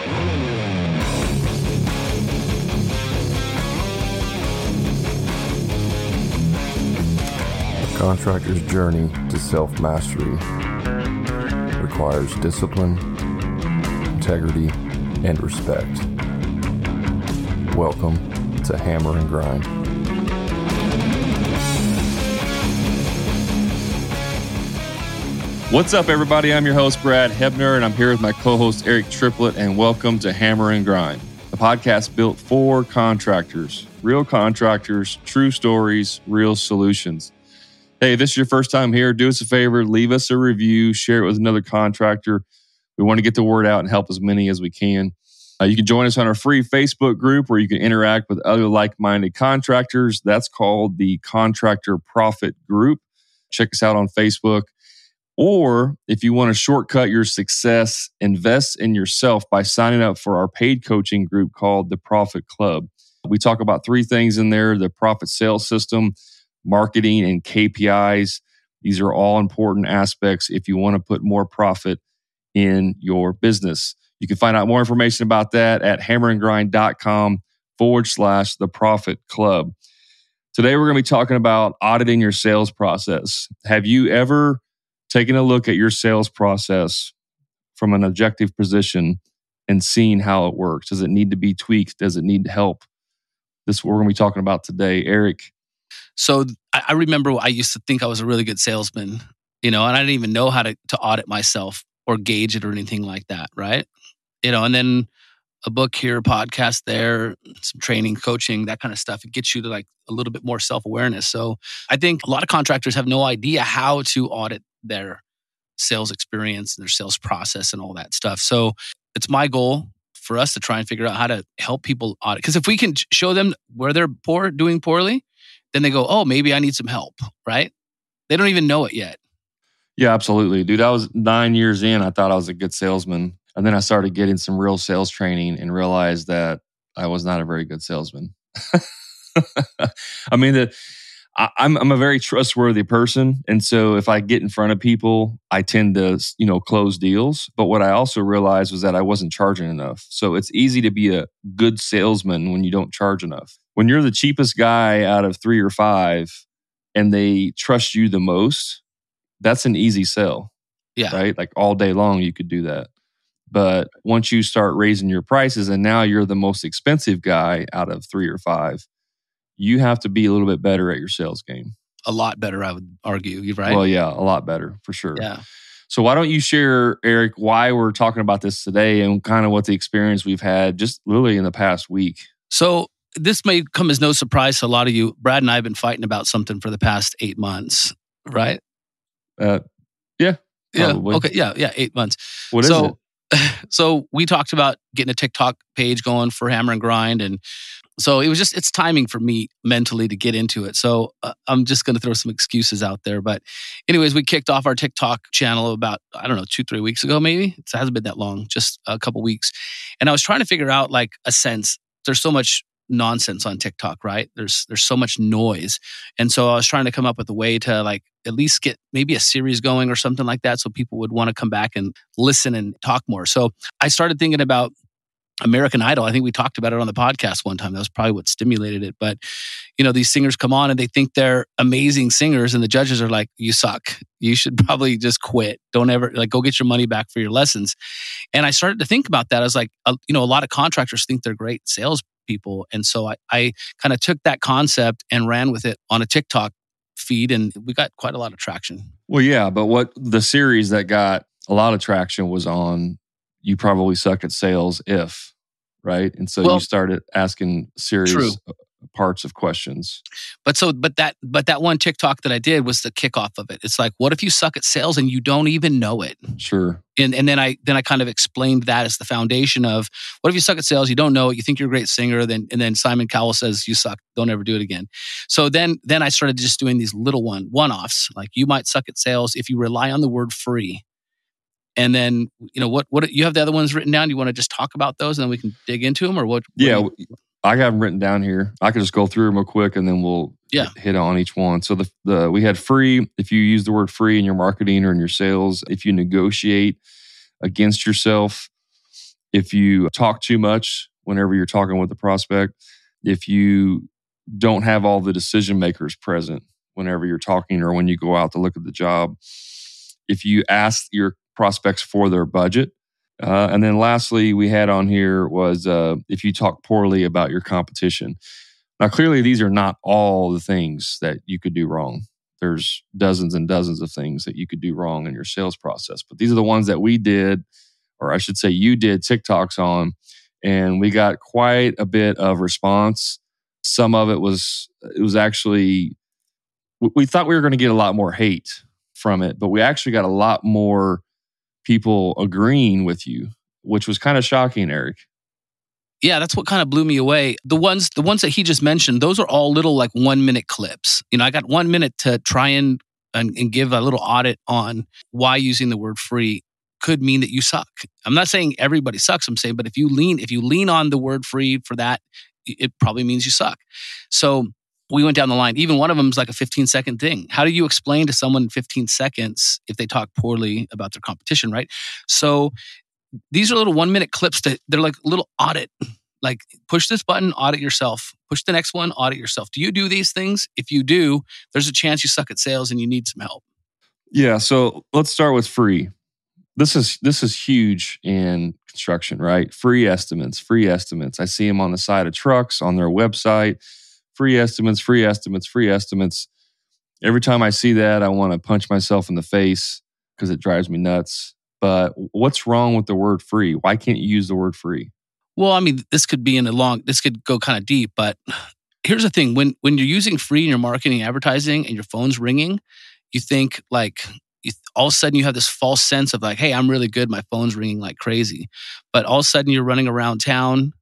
A contractor's journey to self mastery requires discipline, integrity, and respect. Welcome to Hammer and Grind. What's up, everybody? I'm your host, Brad Hebner, and I'm here with my co host, Eric Triplett, and welcome to Hammer and Grind, a podcast built for contractors, real contractors, true stories, real solutions. Hey, if this is your first time here, do us a favor, leave us a review, share it with another contractor. We want to get the word out and help as many as we can. Uh, you can join us on our free Facebook group where you can interact with other like minded contractors. That's called the Contractor Profit Group. Check us out on Facebook. Or if you want to shortcut your success, invest in yourself by signing up for our paid coaching group called the Profit Club. We talk about three things in there the profit sales system, marketing, and KPIs. These are all important aspects if you want to put more profit in your business. You can find out more information about that at hammerandgrind.com forward slash the profit club. Today, we're going to be talking about auditing your sales process. Have you ever taking a look at your sales process from an objective position and seeing how it works. Does it need to be tweaked? Does it need help? This is what we're going to be talking about today. Eric. So I remember I used to think I was a really good salesman, you know, and I didn't even know how to, to audit myself or gauge it or anything like that. Right. You know, and then a book here, a podcast there, some training, coaching, that kind of stuff. It gets you to like a little bit more self awareness. So I think a lot of contractors have no idea how to audit their sales experience and their sales process and all that stuff. So it's my goal for us to try and figure out how to help people audit. Because if we can show them where they're poor, doing poorly, then they go, oh, maybe I need some help, right? They don't even know it yet. Yeah, absolutely. Dude, I was nine years in. I thought I was a good salesman. And then I started getting some real sales training and realized that I was not a very good salesman. I mean, the, I, I'm I'm a very trustworthy person, and so if I get in front of people, I tend to you know close deals. But what I also realized was that I wasn't charging enough. So it's easy to be a good salesman when you don't charge enough. When you're the cheapest guy out of three or five, and they trust you the most, that's an easy sell. Yeah. Right. Like all day long, you could do that. But once you start raising your prices and now you're the most expensive guy out of three or five, you have to be a little bit better at your sales game. A lot better, I would argue. Right. Well, yeah, a lot better for sure. Yeah. So why don't you share, Eric, why we're talking about this today and kind of what the experience we've had just literally in the past week? So this may come as no surprise to a lot of you. Brad and I have been fighting about something for the past eight months, right? Uh, yeah. Probably. Yeah. Okay. Yeah. Yeah. Eight months. What is so, it? so we talked about getting a TikTok page going for Hammer and Grind, and so it was just it's timing for me mentally to get into it. So uh, I'm just going to throw some excuses out there, but anyways, we kicked off our TikTok channel about I don't know two three weeks ago, maybe it hasn't been that long, just a couple weeks, and I was trying to figure out like a sense. There's so much nonsense on TikTok, right? There's there's so much noise. And so I was trying to come up with a way to like at least get maybe a series going or something like that so people would want to come back and listen and talk more. So I started thinking about American Idol. I think we talked about it on the podcast one time. That was probably what stimulated it. But, you know, these singers come on and they think they're amazing singers, and the judges are like, you suck. You should probably just quit. Don't ever, like, go get your money back for your lessons. And I started to think about that. I was like, uh, you know, a lot of contractors think they're great sales people. And so I, I kind of took that concept and ran with it on a TikTok feed, and we got quite a lot of traction. Well, yeah, but what the series that got a lot of traction was on you probably suck at sales if, right? And so well, you started asking serious true uh, parts of questions. But so but that but that one TikTok that I did was the kickoff of it. It's like what if you suck at sales and you don't even know it? Sure. And and then I then I kind of explained that as the foundation of what if you suck at sales, you don't know it, you think you're a great singer, then and then Simon Cowell says you suck, don't ever do it again. So then then I started just doing these little one one-offs. Like you might suck at sales if you rely on the word free. And then, you know, what what you have the other ones written down. You want to just talk about those, and then we can dig into them, or what? what yeah, you, I got them written down here. I could just go through them real quick and then we'll yeah. hit on each one. So the, the we had free. If you use the word free in your marketing or in your sales, if you negotiate against yourself, if you talk too much whenever you're talking with the prospect, if you don't have all the decision makers present whenever you're talking or when you go out to look at the job, if you ask your prospects for their budget, uh, and then lastly, we had on here was uh, if you talk poorly about your competition. Now, clearly, these are not all the things that you could do wrong. There's dozens and dozens of things that you could do wrong in your sales process, but these are the ones that we did, or I should say, you did TikToks on, and we got quite a bit of response. Some of it was it was actually we thought we were going to get a lot more hate from it, but we actually got a lot more people agreeing with you, which was kind of shocking, Eric. Yeah that's what kind of blew me away. The ones the ones that he just mentioned those are all little like one minute clips. You know i got one minute to try and, and, and give a little audit on why using the word free could mean that you suck. I'm not saying everybody sucks i'm saying but if you lean if you lean on the word free for that it probably means you suck. So we went down the line. Even one of them is like a 15 second thing. How do you explain to someone in 15 seconds if they talk poorly about their competition right? So these are little one minute clips that they're like little audit like push this button audit yourself. Push the next one audit yourself. Do you do these things? If you do there's a chance you suck at sales and you need some help. Yeah so let's start with free. This is this is huge in construction right? Free estimates free estimates. I see them on the side of trucks on their website free estimates free estimates free estimates every time i see that i want to punch myself in the face because it drives me nuts but what's wrong with the word free? Why can't you use the word free? Well, I mean, this could be in a long, this could go kind of deep, but here's the thing when when you're using free in your marketing advertising and your phone's ringing, you think like you, all of a sudden you have this false sense of like, hey, I'm really good. My phone's ringing like crazy. But all of a sudden you're running around town,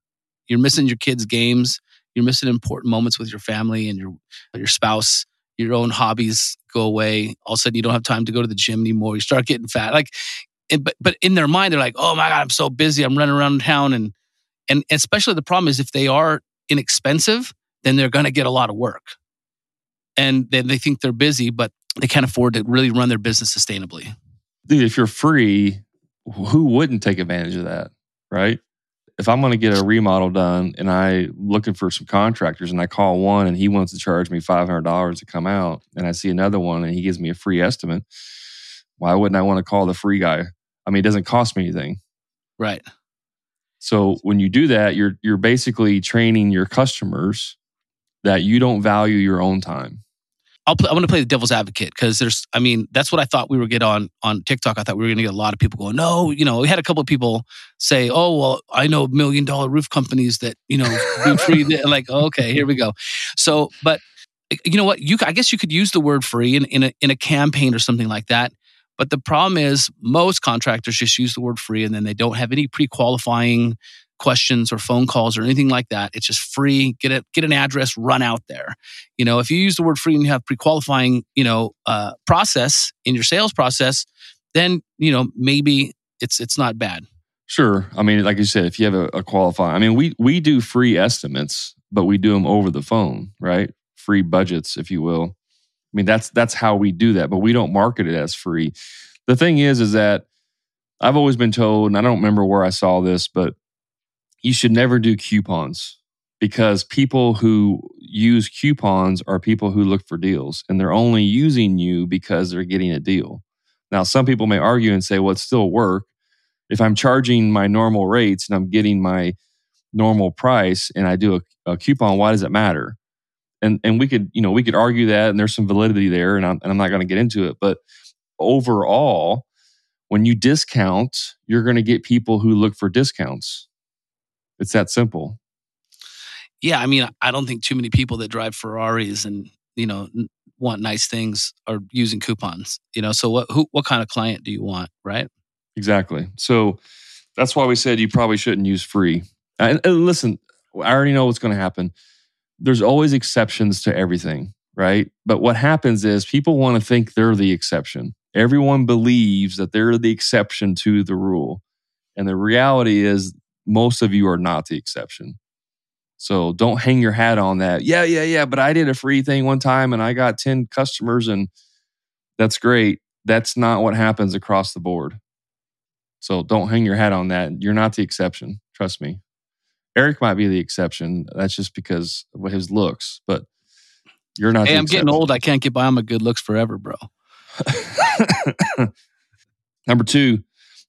you're missing your kids' games, you're missing important moments with your family and your your spouse. Your own hobbies go away. All of a sudden, you don't have time to go to the gym anymore. You start getting fat. Like and, but but in their mind they're like, oh my god, I'm so busy, I'm running around town, and and especially the problem is if they are inexpensive, then they're going to get a lot of work, and then they think they're busy, but they can't afford to really run their business sustainably. Dude, if you're free, who wouldn't take advantage of that, right? If I'm going to get a remodel done and I looking for some contractors and I call one and he wants to charge me $500 to come out and I see another one and he gives me a free estimate, why wouldn't I want to call the free guy? I mean, it doesn't cost me anything. Right. So when you do that, you're you're basically training your customers that you don't value your own time. I'll play, I want to play the devil's advocate because there's, I mean, that's what I thought we were get on on TikTok. I thought we were going to get a lot of people going. No, you know, we had a couple of people say, "Oh, well, I know million dollar roof companies that you know do free." like, okay, here we go. So, but you know what? You, I guess you could use the word free in in a in a campaign or something like that. But the problem is, most contractors just use the word free and then they don't have any pre qualifying questions or phone calls or anything like that. It's just free. Get it, get an address, run out there. You know, if you use the word free and you have pre-qualifying, you know, uh, process in your sales process, then you know maybe it's it's not bad. Sure. I mean, like you said, if you have a, a qualifying, I mean, we we do free estimates, but we do them over the phone, right? Free budgets, if you will. I mean, that's that's how we do that, but we don't market it as free. The thing is, is that I've always been told, and I don't remember where I saw this, but you should never do coupons because people who use coupons are people who look for deals and they're only using you because they're getting a deal. Now, some people may argue and say, well, it still work. If I'm charging my normal rates and I'm getting my normal price and I do a, a coupon, why does it matter? and and we could you know we could argue that and there's some validity there and I'm, and I'm not going to get into it but overall when you discount you're going to get people who look for discounts it's that simple yeah i mean i don't think too many people that drive ferraris and you know want nice things are using coupons you know so what who, what kind of client do you want right exactly so that's why we said you probably shouldn't use free and, and listen i already know what's going to happen there's always exceptions to everything, right? But what happens is people want to think they're the exception. Everyone believes that they're the exception to the rule. And the reality is, most of you are not the exception. So don't hang your hat on that. Yeah, yeah, yeah. But I did a free thing one time and I got 10 customers and that's great. That's not what happens across the board. So don't hang your hat on that. You're not the exception. Trust me. Eric might be the exception. That's just because of his looks, but you're not. Hey, I'm exception. getting old. I can't get by on my good looks forever, bro. Number two,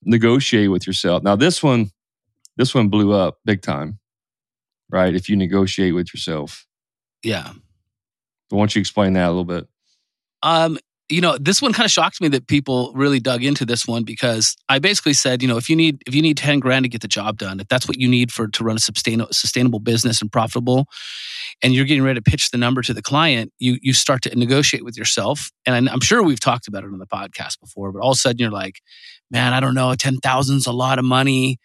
negotiate with yourself. Now this one, this one blew up big time, right? If you negotiate with yourself, Yeah. why don't you explain that a little bit? Um, you know, this one kind of shocked me that people really dug into this one because I basically said, you know, if you need if you need 10 grand to get the job done, if that's what you need for to run a sustainable sustainable business and profitable, and you're getting ready to pitch the number to the client, you you start to negotiate with yourself. And I'm sure we've talked about it on the podcast before, but all of a sudden you're like, man, I don't know, 10,000 is a lot of money.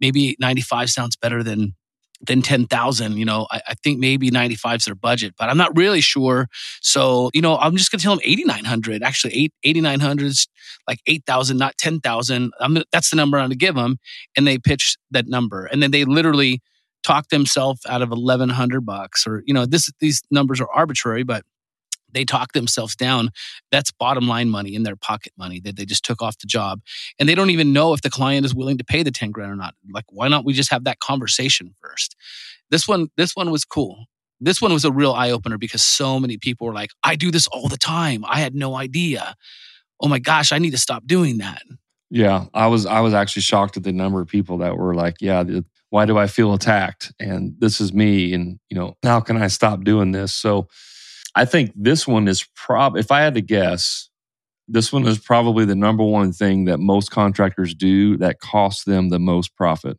Maybe 95 sounds better than than 10,000. You know, I, I think maybe 95 is their budget, but I'm not really sure. So, you know, I'm just going to tell them 8,900. Actually, 8, 8,900 is like 8,000, not 10,000. I'm That's the number I'm going to give them. And they pitch that number. And then they literally talk themselves out of 1,100 bucks or, you know, this these numbers are arbitrary, but they talk themselves down. That's bottom line money in their pocket money that they just took off the job. And they don't even know if the client is willing to pay the 10 grand or not. Like, why not we just have that conversation first? This one, this one was cool. This one was a real eye opener because so many people were like, I do this all the time. I had no idea. Oh my gosh, I need to stop doing that. Yeah, I was I was actually shocked at the number of people that were like, "Yeah, why do I feel attacked?" And this is me, and you know, how can I stop doing this? So, I think this one is prob. If I had to guess, this one is probably the number one thing that most contractors do that costs them the most profit,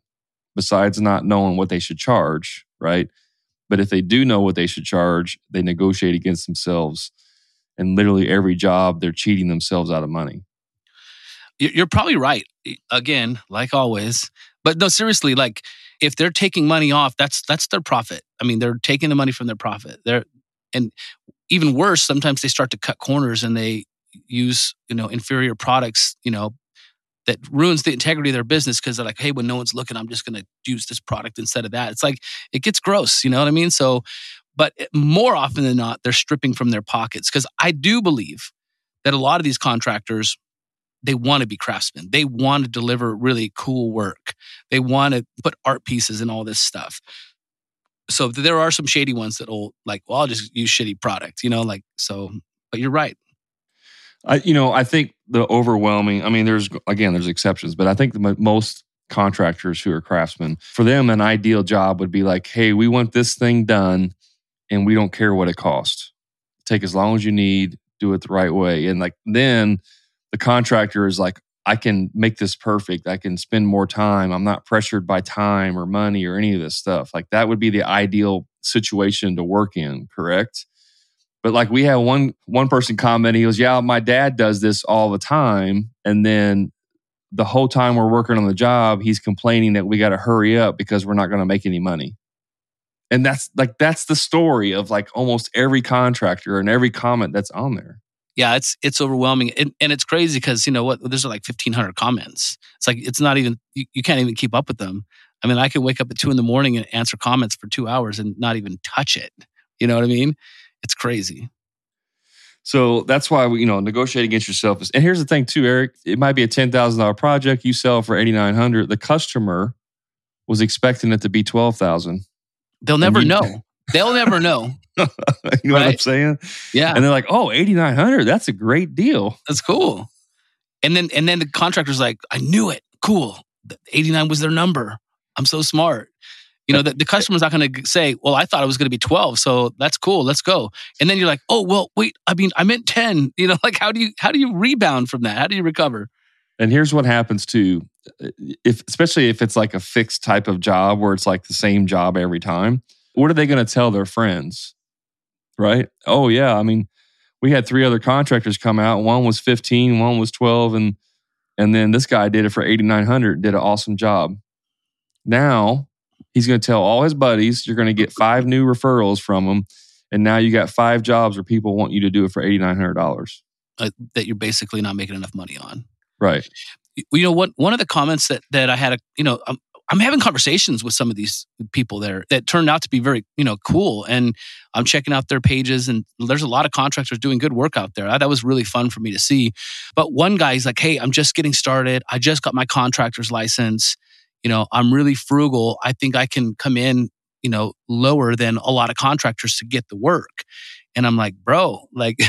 besides not knowing what they should charge, right? But if they do know what they should charge, they negotiate against themselves, and literally every job they're cheating themselves out of money. You- You're probably right. Again, like always. But no, seriously, like if they're taking money off, that's that's their profit. I mean, they're taking the money from their profit. They're and even worse, sometimes they start to cut corners and they use, you know, inferior products, you know, that ruins the integrity of their business because they're like, hey, when no one's looking, I'm just gonna use this product instead of that. It's like it gets gross, you know what I mean? So but more often than not, they're stripping from their pockets. Because I do believe that a lot of these contractors they want to be craftsmen. They want to deliver really cool work. They want to put art pieces and all this stuff. So there are some shady ones that'll like, well, I'll just use shitty product, you know, like so. But you're right. I, you know, I think the overwhelming. I mean, there's again, there's exceptions, but I think the most contractors who are craftsmen, for them, an ideal job would be like, hey, we want this thing done, and we don't care what it costs. Take as long as you need, do it the right way, and like then the contractor is like, I can make this perfect. I can spend more time. I'm not pressured by time or money or any of this stuff. Like that would be the ideal situation to work in, correct? But like we had one one person comment, he goes, "Yeah, my dad does this all the time," and then the whole time we're working on the job, he's complaining that we got to hurry up because we're not going to make any money. And that's like that's the story of like almost every contractor and every comment that's on there. Yeah, it's it's overwhelming, and, and it's crazy because you know what? There's like 1,500 comments. It's like it's not even you, you can't even keep up with them. I mean, I could wake up at two in the morning and answer comments for two hours and not even touch it. You know what I mean? It's crazy. So that's why we, you know, negotiate against yourself. is- And here's the thing, too, Eric. It might be a ten thousand dollar project. You sell for eighty nine hundred. The customer was expecting it to be twelve thousand. They'll never you- know. They'll never know. you know what I'm saying? Yeah, And they're like, "Oh, eighty nine hundred. That's a great deal." that's cool. And then and then the contractor's like, I knew it. Cool. 89 was their number. I'm so smart. You know, the, the customer's not going to say, well, I thought it was going to be 12. So that's cool. Let's go. And then you're like, oh, well, wait, I mean, I meant 10. You know, like how do you how do you rebound from that? How do you recover? And here's what happens too, uh, if especially if it's like a fixed type of job where it's like the same job every time. What are they going to tell their friends? Right? Oh yeah, I mean, we had three other contractors come out. One was 15, one was 12 and and then this guy did it for 8900, did an awesome job. Now, he's going to tell all his buddies, you're going to get five new referrals from them, and now you got five jobs where people want you to do it for $8900. Uh, that you're basically not making enough money on. Right. you know what one of the comments that that I had a you know um, I'm having conversations with some of these people there that turned out to be very, you know, cool. And I'm checking out their pages, and there's a lot of contractors doing good work out there. That was really fun for me to see. But one guy's like, "Hey, I'm just getting started. I just got my contractor's license. You know, I'm really frugal. I think I can come in, you know, lower than a lot of contractors to get the work." And I'm like, "Bro, like."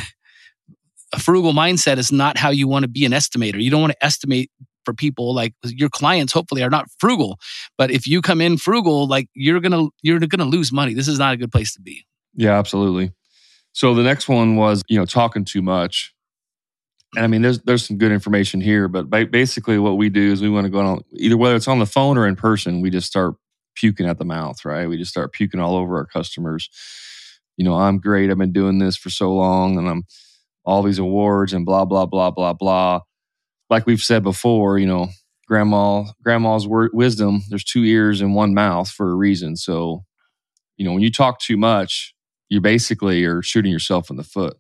a frugal mindset is not how you want to be an estimator. You don't want to estimate for people like your clients hopefully are not frugal but if you come in frugal like you're gonna you're gonna lose money. This is not a good place to be. Yeah absolutely. So the next one was you know talking too much. And i mean there's there's some good information here but basically what we do is we want to go on either whether it's on the phone or in person we just start puking at the mouth right? We just start puking all over our customers. You know i'm great. I've been doing this for so long and i'm all these awards and blah blah blah blah blah like we've said before, you know, grandma grandma's wisdom. There's two ears and one mouth for a reason. So, you know, when you talk too much, you basically are shooting yourself in the foot.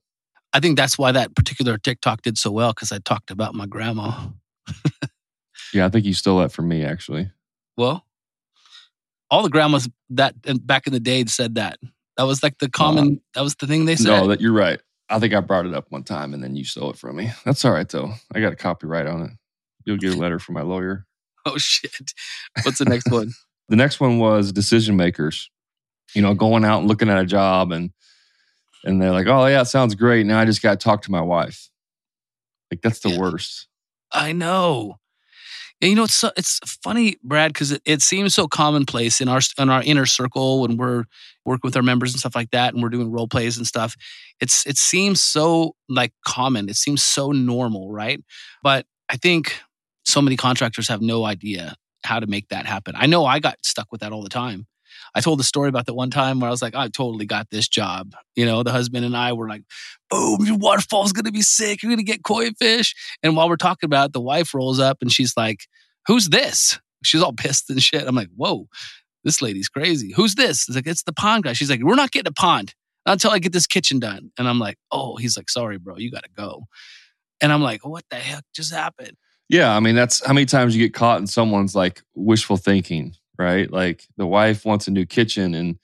I think that's why that particular TikTok did so well because I talked about my grandma. yeah, I think you stole that from me, actually. Well, all the grandmas that back in the day said that. That was like the common. Uh, that was the thing they said. No, that you're right. I think I brought it up one time and then you stole it from me. That's all right though. I got a copyright on it. You'll get a letter from my lawyer. Oh shit. What's the next one? the next one was decision makers. You know, going out and looking at a job and and they're like, "Oh yeah, it sounds great." Now I just got to talk to my wife. Like that's the yeah. worst. I know. And you know, it's it's funny, Brad, because it, it seems so commonplace in our in our inner circle when we're working with our members and stuff like that, and we're doing role plays and stuff. It's it seems so like common. It seems so normal, right? But I think so many contractors have no idea how to make that happen. I know I got stuck with that all the time. I told the story about that one time where I was like, I totally got this job. You know, the husband and I were like, boom, your waterfall's gonna be sick. You're gonna get koi fish. And while we're talking about it, the wife rolls up and she's like, Who's this? She's all pissed and shit. I'm like, whoa, this lady's crazy. Who's this? It's like, it's the pond guy. She's like, we're not getting a pond until I get this kitchen done. And I'm like, oh, he's like, sorry, bro, you gotta go. And I'm like, what the heck just happened? Yeah, I mean, that's how many times you get caught in someone's like wishful thinking right? Like the wife wants a new kitchen and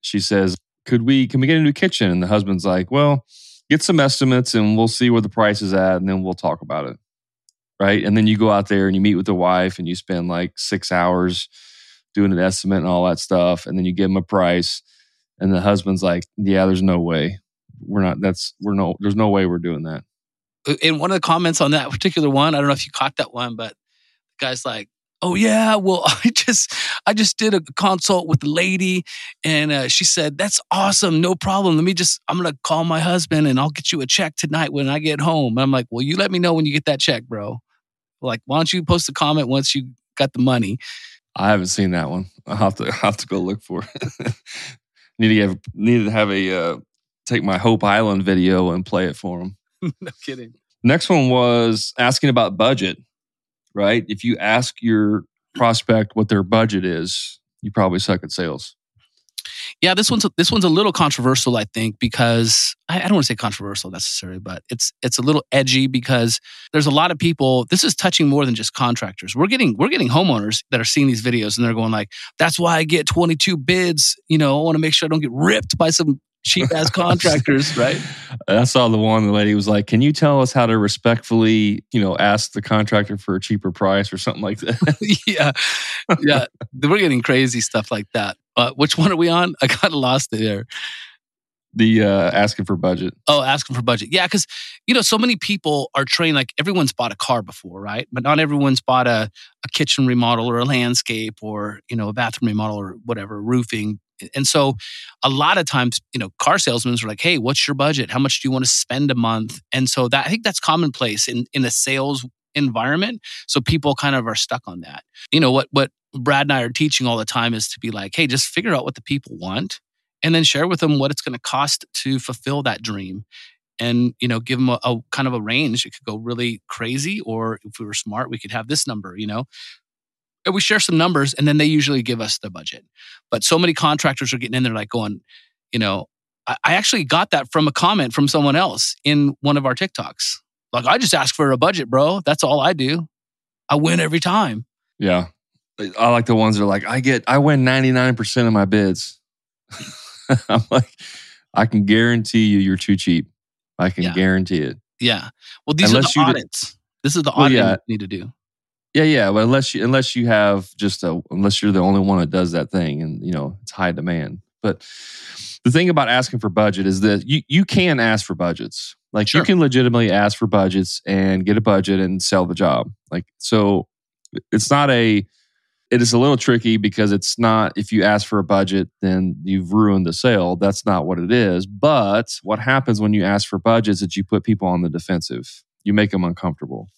she says, "Could we can we get a new kitchen?" And the husband's like, "Well, get some estimates and we'll see where the price is at and then we'll talk about it." Right? And then you go out there and you meet with the wife and you spend like 6 hours doing an estimate and all that stuff and then you give them a price and the husband's like, "Yeah, there's no way. We're not that's we're no there's no way we're doing that." Uh, in one of the comments on that particular one, I don't know if you caught that one, but the guy's like, oh yeah well i just i just did a consult with the lady and uh, she said that's awesome no problem. Let me just i'm gonna call my husband and i'll get you a check tonight when i get home and i'm like well you let me know when you get that check bro. Like why don't you post a comment once you got the money? I haven't seen that one. I'll have to, I'll have to go look for it. Need to have need to have a uh, take my hope island video and play it for them no kidding. Next one was asking about budget right? If you ask your prospect what their budget is, you probably suck at sales. Yeah, this one's this one's a little controversial, I think, because I, I don't want to say controversial necessarily, but it's it's a little edgy because there's a lot of people. This is touching more than just contractors. We're getting we're getting homeowners that are seeing these videos and they're going like, "That's why I get 22 bids." You know, I want to make sure I don't get ripped by some cheap ass contractors, right? I saw the one the lady was like, "Can you tell us how to respectfully, you know, ask the contractor for a cheaper price or something like that?" yeah, yeah, we're getting crazy stuff like that. Uh, which one are we on? I got lost there. The uh, asking for budget. Oh, asking for budget. Yeah, because you know, so many people are trained. Like everyone's bought a car before, right? But not everyone's bought a, a kitchen remodel or a landscape or you know a bathroom remodel or whatever roofing and so a lot of times, you know, car salesmen are like, hey, what's your budget? How much do you want to spend a month? And so that I think that's commonplace in, in a sales environment. So people kind of are stuck on that. You know, what what Brad and I are teaching all the time is to be like, hey, just figure out what the people want and then share with them what it's going to cost to fulfill that dream and you know give them a, a, kind of a range it could go really crazy or if we were smart we could have this number you know we share some numbers and then they usually give us the budget. But so many contractors are getting in there like going, you know, I, I actually got that from a comment from someone else in one of our TikToks. Like, I just ask for a budget, bro. That's all I do. I win every time. Yeah. I like the ones that are like, I get, I win 99% of my bids. I'm like, I can guarantee you you're too cheap. I can Yeah. guarantee it. Yeah. Well, these Unless are the did- audits. This is the Well, audit yeah. you need to do. Yeah, yeah. But unless you unless you have just a unless you're the only one that does that thing and you know it's high demand. But the thing about asking for budget is that you you can ask for budgets. Like Sure. you can legitimately ask for budgets and get a budget and sell the job. Like so it's not a it is a little tricky because it's not if you ask for a budget then you've ruined the sale that's not what it is but what happens when you ask for budgets is that you put people on the defensive you make them uncomfortable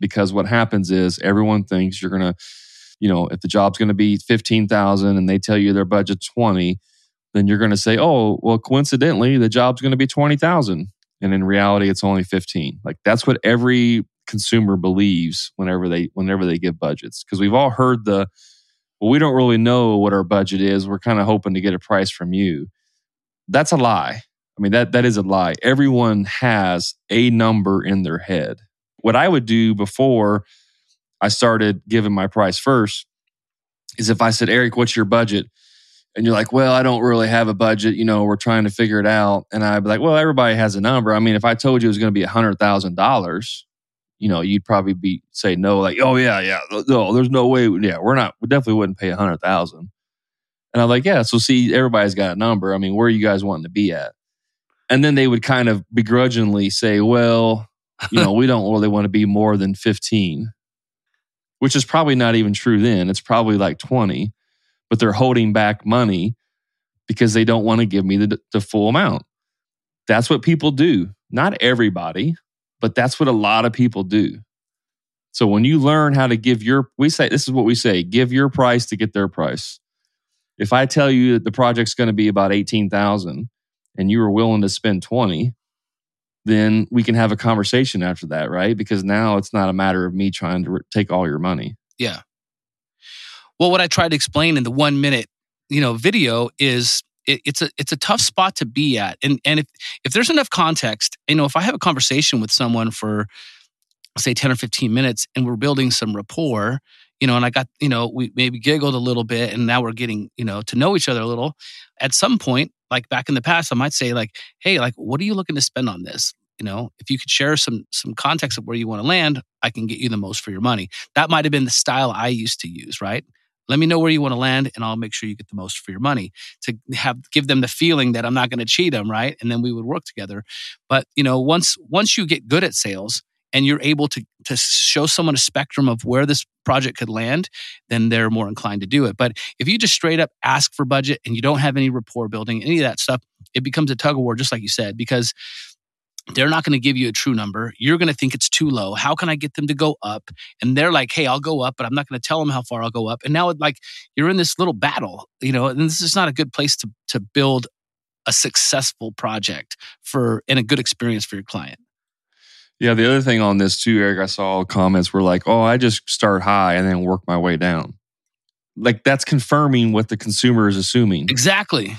because what happens is everyone thinks you're going to you know if the job's going to be 15,000 and they tell you their budget's 20 then you're going to say oh well coincidentally the job's going to be 20,000 and in reality it's only 15 like that's what every consumer believes whenever they whenever they give budgets. Because we've all heard the well we don't really know what our budget is. We're kind of hoping to get a price from you. That's a lie. I mean that that is a lie. Everyone has a number in their head what i would do before i started giving my price first is if i said eric what's your budget and you're like, well, I don't really have a budget. You know, we're trying to figure it out. And I'd be like, well, everybody has a number. I mean, if I told you it was going to be a hundred thousand dollars, you know, you'd probably be say no, like, oh yeah, yeah, no, there's no way. Yeah, we're not. We definitely wouldn't pay a hundred thousand. And I'm like, yeah. So see, everybody's got a number. I mean, where are you guys wanting to be at? And then they would kind of begrudgingly say, well, you know, we don't really want to be more than 15, which is probably not even true then. It's probably like 20 but they're holding back money because they don't want to give me the, the full amount. That's what people do. Not everybody, but that's what a lot of people do. So when you learn how to give your, we say, this is what we say give your price to get their price. If I tell you that the project's going to be about 18,000 and you are willing to spend 20, then we can have a conversation after that, right? Because now it's not a matter of me trying to re- take all your money. Yeah. Well, what I tried to explain in the one minute, you know, video is it, it's a it's a tough spot to be at, and and if if there's enough context, you know, if I have a conversation with someone for say ten or fifteen minutes, and we're building some rapport, you know, and I got you know we maybe giggled a little bit, and now we're getting you know to know each other a little. At some point, like back in the past, I might say like, hey, like, what are you looking to spend on this? You know, if you could share some some context of where you want to land, I can get you the most for your money. That might have been the style I used to use, right? Let me know where you want to land, and I'll make sure you get the most for your money. To have give them the feeling that I'm not going to cheat them, right? And then we would work together. But you know, once once you get good at sales and you're able to to show someone a spectrum of where this project could land, then they're more inclined to do it. But if you just straight up ask for budget and you don't have any rapport building, any of that stuff, it becomes a tug of war, just like you said, because they're not going to give you a true number. You're going to think it's too low. How can I get them to go up? And they're like, "Hey, I'll go up, but I'm not going to tell them how far I'll go up." And now, like, you're in this little battle, you know. And this is not a good place to to build a successful project for and a good experience for your client. Yeah, the other thing on this too, Eric, I saw comments were like, "Oh, I just start high and then work my way down." Like that's confirming what the consumer is assuming. Exactly.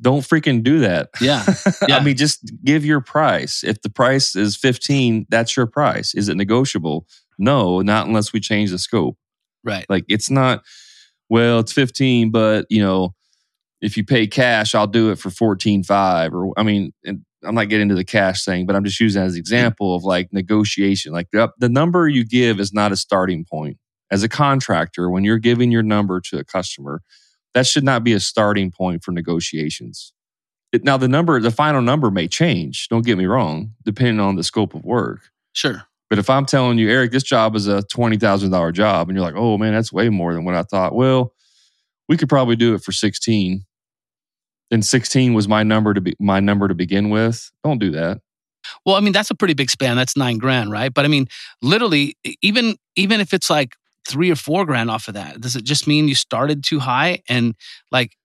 Don't freaking do that. Yeah. Yeah. I mean, just give your price. If the price is 15, that's your price. Is it negotiable? No, not unless we change the scope. Right. Like it's not, well, it's 15, but you know, if you pay cash, I'll do it for 14.5. Or I mean, and I'm not getting into the cash thing, but I'm just using that as an example of like negotiation. Like the, the number you give is not a starting point. As a contractor, when you're giving your number to a customer, that should not be a starting point for negotiations. It, now, the number, the final number may change. Don't get me wrong, depending on the scope of work. Sure. But if I'm telling you, Eric, this job is a twenty thousand dollar job, and you're like, oh man, that's way more than what I thought. Well, we could probably do it for sixteen. Then sixteen was my number to be my number to begin with. Don't do that. Well, I mean, that's a pretty big span. That's nine grand, right? But I mean, literally, even even if it's like three or four grand off of that, does it just mean you started too high and like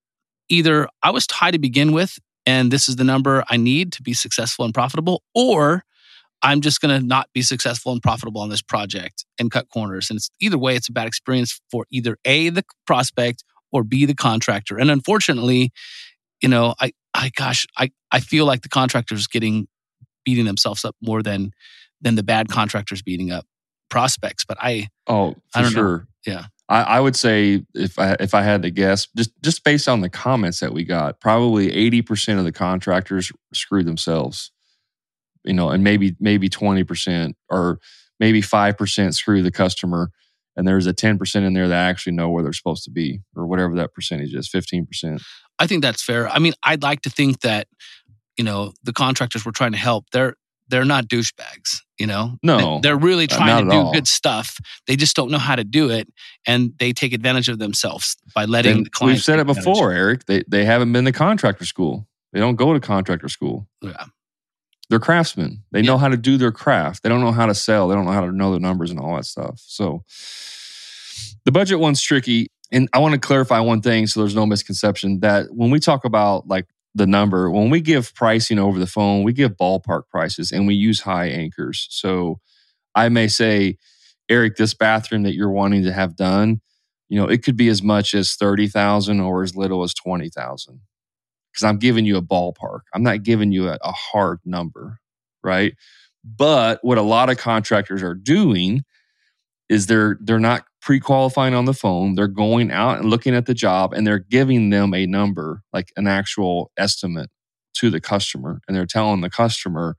either I was high to begin with, and this is the number I need to be successful and profitable, or I'm just going to not be successful and profitable on this project and cut corners. And it's either way, it's a bad experience for either A, the prospect, or B, the contractor. And unfortunately, you know, I, I, gosh, I, I feel like the contractor's getting beating themselves up more than than the bad contractors beating up prospects. But I, Oh, for I don't know. sure. Yeah. I, I would say if I if I had to guess, just just based on the comments that we got, probably eighty percent of the contractors screw themselves. You know, and maybe maybe twenty percent or maybe five percent screw the customer, and there's a ten percent in there that actually know where they're supposed to be, or whatever that percentage is, fifteen percent. I think that's fair. I mean, I'd like to think that you know the contractors we're trying to help they're they're not douchebags you know No, they're really uh, trying to do all. good stuff they just don't know how to do it and they take advantage of themselves by letting And the clients we've said it before, Eric. They they haven't been to contractor school. They don't go to contractor school. yeah They're craftsmen. They know how to do their craft. They don't know how to sell. They don't know how to know the numbers and all that stuff. So the budget one's tricky. And I want to clarify one thing so there's no misconception that when we talk about like the number, when we give pricing over the phone, we give ballpark prices and we use high anchors. So I may say, Eric, this bathroom that you're wanting to have done, you know, it could be as much as 30,000 or as little as 20,000 because I'm giving you a ballpark. I'm not giving you a, a hard number, right? But what a lot of contractors are doing is they're they're not pre-qualifying on the phone. They're going out and looking at the job and they're giving them a number, like an actual estimate to the customer. And they're telling the customer,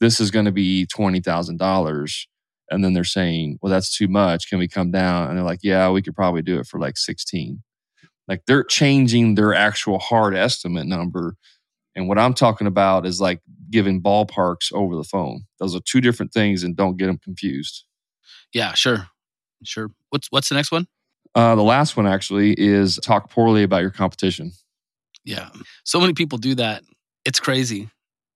this is going to be twenty thousand dollars. And then they're saying, Well, that's too much. Can we come down? And they're like, Yeah, we could probably do it for like 16. Like they're changing their actual hard estimate number. And what I'm talking about is like giving ballparks over the phone. Those are two different things and don't get them confused. yeah sure. Sure. What's what's the next one? Uh, the last one actually is talk poorly about your competition. yeah. So many people do that. It's crazy.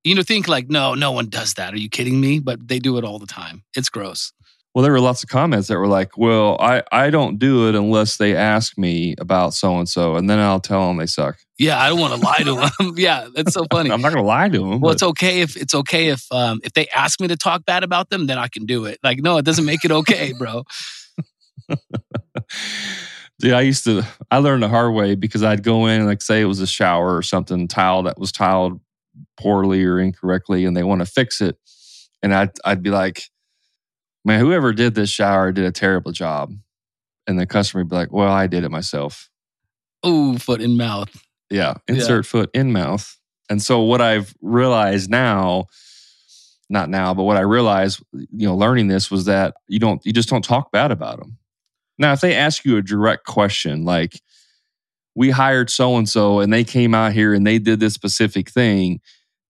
You know think like no no one does that. Are you kidding me? But they do it all the time. It's gross Well, there were lots of comments that were like, "Well, I I don't do it unless they ask me about so and so, and then I'll tell them they suck." yeah i don't want to lie to them yeah that's so funny I'm not going to lie to them. Well, it's okay if it's okay if um, if they ask me to talk bad about them, then I can do it. Like, no, it doesn't make it okay, bro. Dude, I used to. I learned the hard way because I'd go in and like say it was a shower or something tile that was tiled poorly or incorrectly, and they want to fix it, and I'd I'd be like, "Man, whoever did this shower did a terrible job," and the customer would be like, "Well, I did it myself." Ooh, foot in mouth. Yeah, Yeah. insert foot in mouth. And so what I've realized now, not now, but what I realized, you know, learning this was that you don't, you just don't talk bad about them. Now, if they ask you a direct question like, "We hired so and so, and they came out here and they did this specific thing,"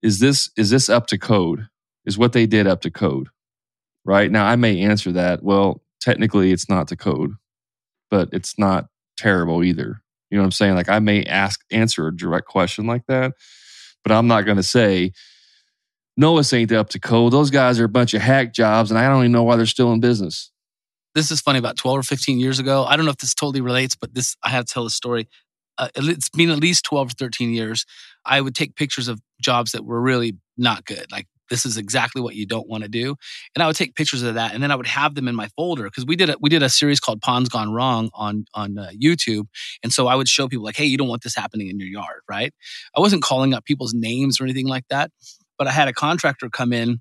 is this is this up to code? Is what they did up to code? Right now, I may answer that. Well, technically, it's not to code, but it's not terrible either. You know what I'm saying? Like I may ask answer a direct question like that, but I'm not going to say, no, this ain't up to code. Those guys are a bunch of hack jobs, and I don't even know why they're still in business. This is funny. About twelve or fifteen years ago, I don't know if this totally relates, but this I have to tell the story. Uh, it's been at least twelve or thirteen years. I would take pictures of jobs that were really not good, like. This is exactly what you don't want to do, and I would take pictures of that, and then I would have them in my folder because we did a, we did a series called "Ponds Gone Wrong" on on uh, YouTube, and so I would show people like, "Hey, you don't want this happening in your yard, right?" I wasn't calling up people's names or anything like that, but I had a contractor come in,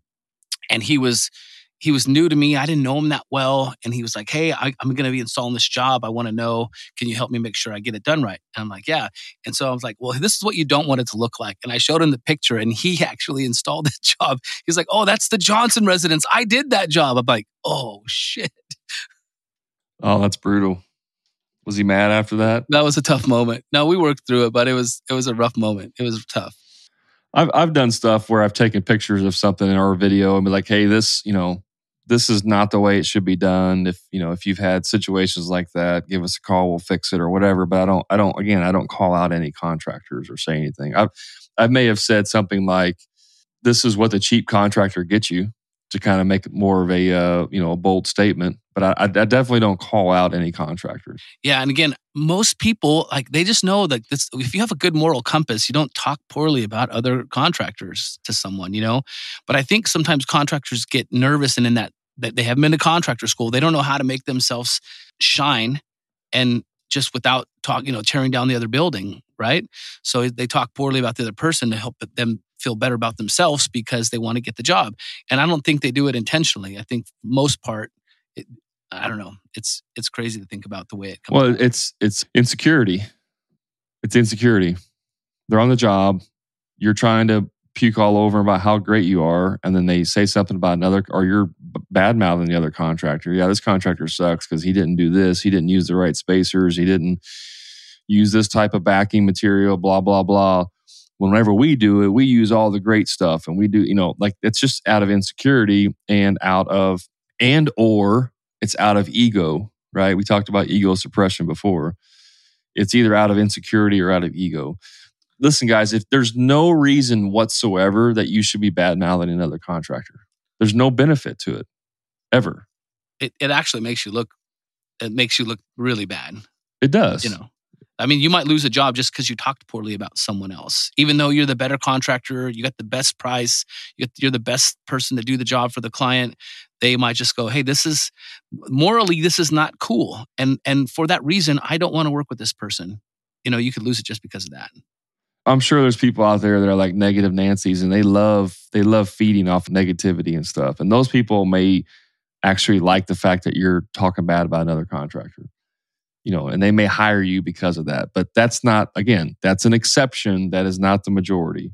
and he was he was new to me. I didn't know him that well, and he was like, "Hey, I, I'm going to be installing this job. I want to know, can you help me make sure I get it done right?" And I'm like, "Yeah." And so I was like, "Well, this is what you don't want it to look like." And I showed him the picture, and he actually installed the job. He's like, "Oh, that's the Johnson residence. I did that job." I'm like, "Oh shit." Oh, that's brutal. Was he mad after that? that was a tough moment. No, we worked through it, but it was it was a rough moment. It was tough. I've I've done stuff where I've taken pictures of something or a video and be like, hey, this, you know, this is not the way it should be done. If you know, if you've had situations like that, give us a call, we'll fix it or whatever. But I don't, I don't, again, I don't call out any contractors or say anything. I I may have said something like, this is what the cheap contractor gets you to kind of make more of a uh, you know a bold statement. But I, I definitely don't call out any contractors. Yeah, and again, most people like they just know that this. If you have a good moral compass, you don't talk poorly about other contractors to someone, you know. But I think sometimes contractors get nervous, and in that that they haven't been to contractor school, they don't know how to make themselves shine, and just without talk, you know, tearing down the other building, right? So they talk poorly about the other person to help them feel better about themselves because they want to get the job. And I don't think they do it intentionally. I think most part, it, I don't know. It's it's crazy to think about the way it comes. Well, out. it's it's insecurity. It's insecurity. They're on the job. You're trying to puke all over about how great you are, and then they say something about another, or you're bad mouthing the other contractor. Yeah, this contractor sucks because he didn't do this. He didn't use the right spacers. He didn't use this type of backing material. Blah blah blah. Whenever we do it, we use all the great stuff, and we do, you know, like it's just out of insecurity and out of and or it's out of ego, right? We talked about ego suppression before. It's either out of insecurity or out of ego. Listen, guys, if there's no reason whatsoever that you should be bad mouthing another contractor, there's no benefit to it ever. it it actually makes you look it makes you look really bad. It does. You know. I mean, you might lose a job just because you talked poorly about someone else. Even though you're the better contractor, you got the best price, you're the best person to do the job for the client. They might just go, "Hey, this is morally this is not cool," and and for that reason, I don't want to work with this person. You know, you could lose it just because of that. I'm sure there's people out there that are like negative Nancy's and they love they love feeding off negativity and stuff. And those people may actually like the fact that you're talking bad about another contractor. You know, and they may hire you because of that. But that's not again, that's an exception. That is not the majority.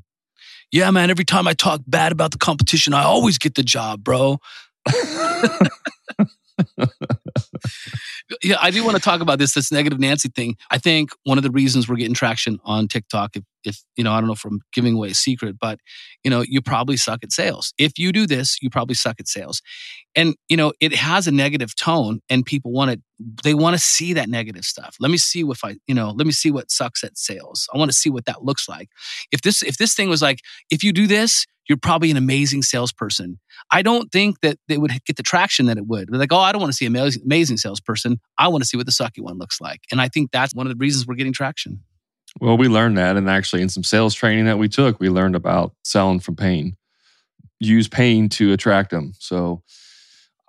Yeah, man. Every time I talk bad about the competition, I always get the job, bro. yeah, I do want to talk about this this negative Nancy thing. I think one of the reasons we're getting traction on TikTok, if, if you know, I don't know if I'm giving away a secret, but you know, you probably suck at sales. If you do this, you probably suck at sales, and you know, it has a negative tone, and people want to they want to see that negative stuff. Let me see if I, you know, let me see what sucks at sales. I want to see what that looks like. If this if this thing was like, if you do this, you're probably an amazing salesperson. I don't think that they would get the traction that it would. They're like, oh, I don't want to see an amazing, amazing salesperson. I want to see what the sucky one looks like. And I think that's one of the reasons we're getting traction. Well, we learned that, and actually, in some sales training that we took, we learned about selling from pain. Use pain to attract them. So,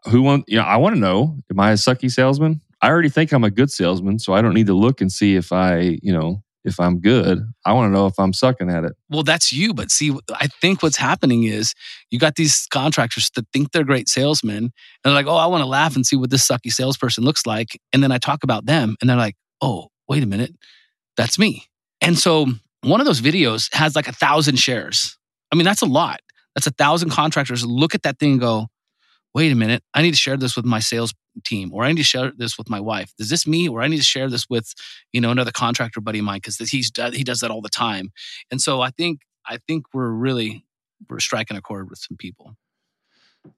who want? You know, I want to know: Am I a sucky salesman? I already think I'm a good salesman, so I don't need to look and see if I, you know, if I'm good. I want to know if I'm sucking at it. Well, that's you. But see, I think what's happening is you got these contractors that think they're great salesmen. And they're like, oh, I want to laugh and see what this sucky salesperson looks like. And then I talk about them and they're like, oh, wait a minute. That's me. And so one of those videos has like a thousand shares. I mean, that's a lot. That's a thousand contractors look at that thing and go, wait a minute, I need to share this with my sales team, or I need to share this with my wife. Is this me, or I need to share this with, you know, another contractor buddy of mine because he's he does that all the time. And so I think I think we're really we're striking a chord with some people.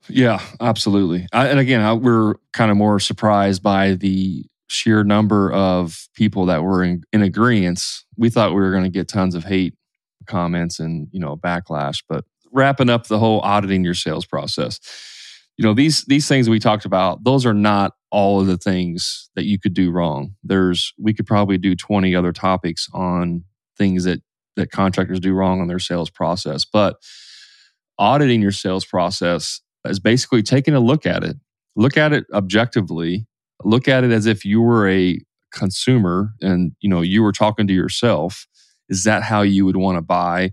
Yeah, absolutely. I, and again, I, we're kind of more surprised by the sheer number of people that were in, in agreement. We thought we were going to get tons of hate comments and you know backlash, but wrapping up the whole auditing your sales process you know these these things we talked about those are not all of the things that you could do wrong. There's we could probably do 20 other topics on things that that contractors do wrong on their sales process but auditing your sales process is basically taking a look at it. Look at it objectively. Look at it as if you were a consumer and you know you were talking to yourself. Is that how you would want to buy?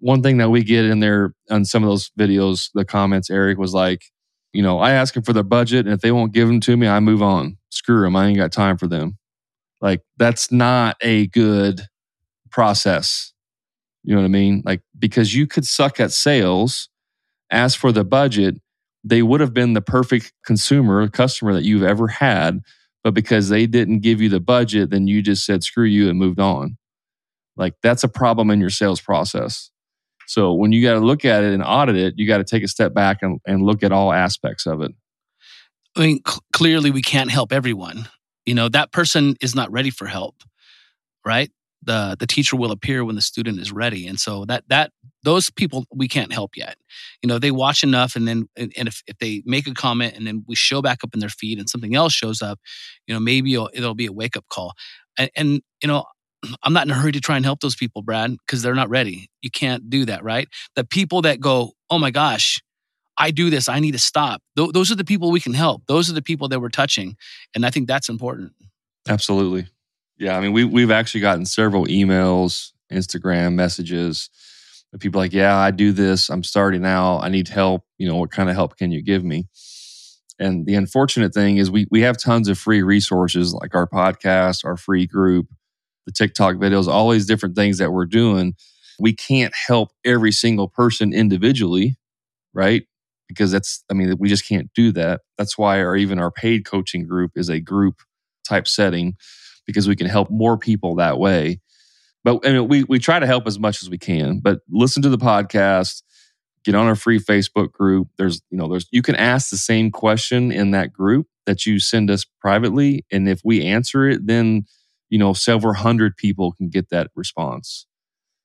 One thing that we get in there on some of those videos the comments eric was like you know, I ask them for their budget, and if they won't give them to me, I move on. Screw them. I ain't got time for them. Like that's not a good process. You know what I mean? Like because you could suck at sales, ask for the budget, they would have been the perfect consumer, customer that you've ever had, but because they didn't give you the budget, then you just said screw you and moved on. Like that's a problem in your sales process. So when you got to look at it and audit it, you got to take a step back and, and look at all aspects of it. I mean, cl- clearly we can't help everyone. You know, that person is not ready for help, right? The the teacher will appear when the student is ready, and so that that those people we can't help yet. You know, they watch enough, and then and, and if if they make a comment, and then we show back up in their feed, and something else shows up, you know, maybe it'll, it'll be a wake up call. And, and you know, I'm not in a hurry to try and help those people, Brad, because they're not ready. You can't do that, right? The people that go, oh my gosh, I do this, I need to stop. Th- those are the people we can help. Those are the people that we're touching. And I think that's important. Absolutely. Yeah. I mean, we, we've actually gotten several emails, Instagram messages people like, yeah, I do this. I'm starting out. I need help. You know, what kind of help can you give me? And the unfortunate thing is we we have tons of free resources like our podcast, our free group, the TikTok videos, all these different things that we're doing. We can't help every single person individually, right? Because that's I mean we just can't do that. That's why our even our paid coaching group is a group type setting because we can help more people that way. But I mean, we we try to help as much as we can. But listen to the podcast, get on our free Facebook group. There's you know there's you can ask the same question in that group that you send us privately, and if we answer it, then you know several hundred people can get that response.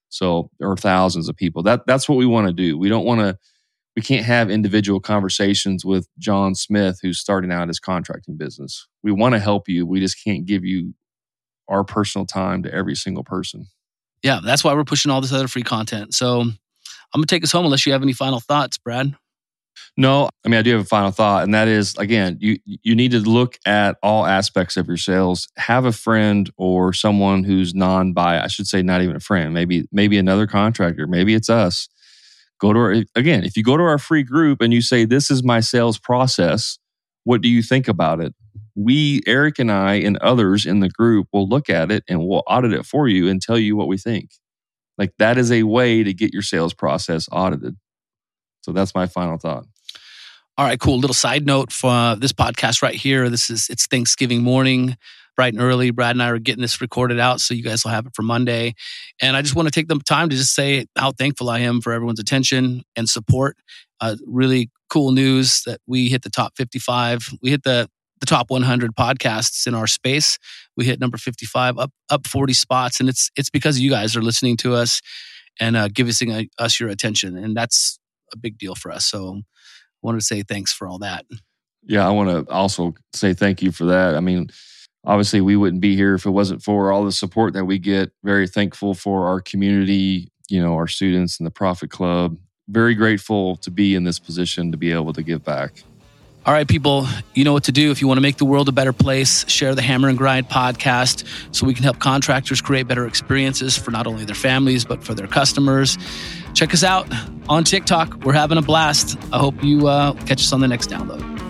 So or thousands of people. That that's what we want to do. We don't want to. We can't have individual conversations with John Smith, who's starting out his contracting business. We want to help you. We just can't give you our personal time to every single person. Yeah, that's why we're pushing all this other free content. So I'm to take us home unless you have any final thoughts, Brad. No, I mean I do have a final thought, and that is again, you you need to look at all aspects of your sales. Have a friend or someone who's non-buy. I should say not even a friend. Maybe maybe another contractor. Maybe it's us. Go to our again. If you go to our free group and you say this is my sales process, what do you think about it? we, Eric and I, and others in the group will look at it and we'll audit it for you and tell you what we think. Like that is a way to get your sales process audited. So that's my final thought. All right, cool. Little side note for uh, this podcast right here. This is it's Thanksgiving morning, bright and early. Brad and I are getting this recorded out, so you guys will have it for Monday. And I just want to take the time to just say how thankful I am for everyone's attention and support. Uh, really cool news that we hit the top 55. We hit the the top 100 podcasts in our space. We hit number 55, up up 40 spots, and it's it's because you guys are listening to us and uh, giving us your attention, and that's a big deal for us. So, I wanted to say thanks for all that. Yeah, I want to also say thank you for that. I mean, obviously, we wouldn't be here if it wasn't for all the support that we get. Very thankful for our community, you know, our students and the Profit Club. Very grateful to be in this position to be able to give back. All right, people, you know what to do. If you want to make the world a better place, share the Hammer and Grind podcast so we can help contractors create better experiences for not only their families, but for their customers. Check us out on TikTok. We're having a blast. I hope you uh, catch us on the next download.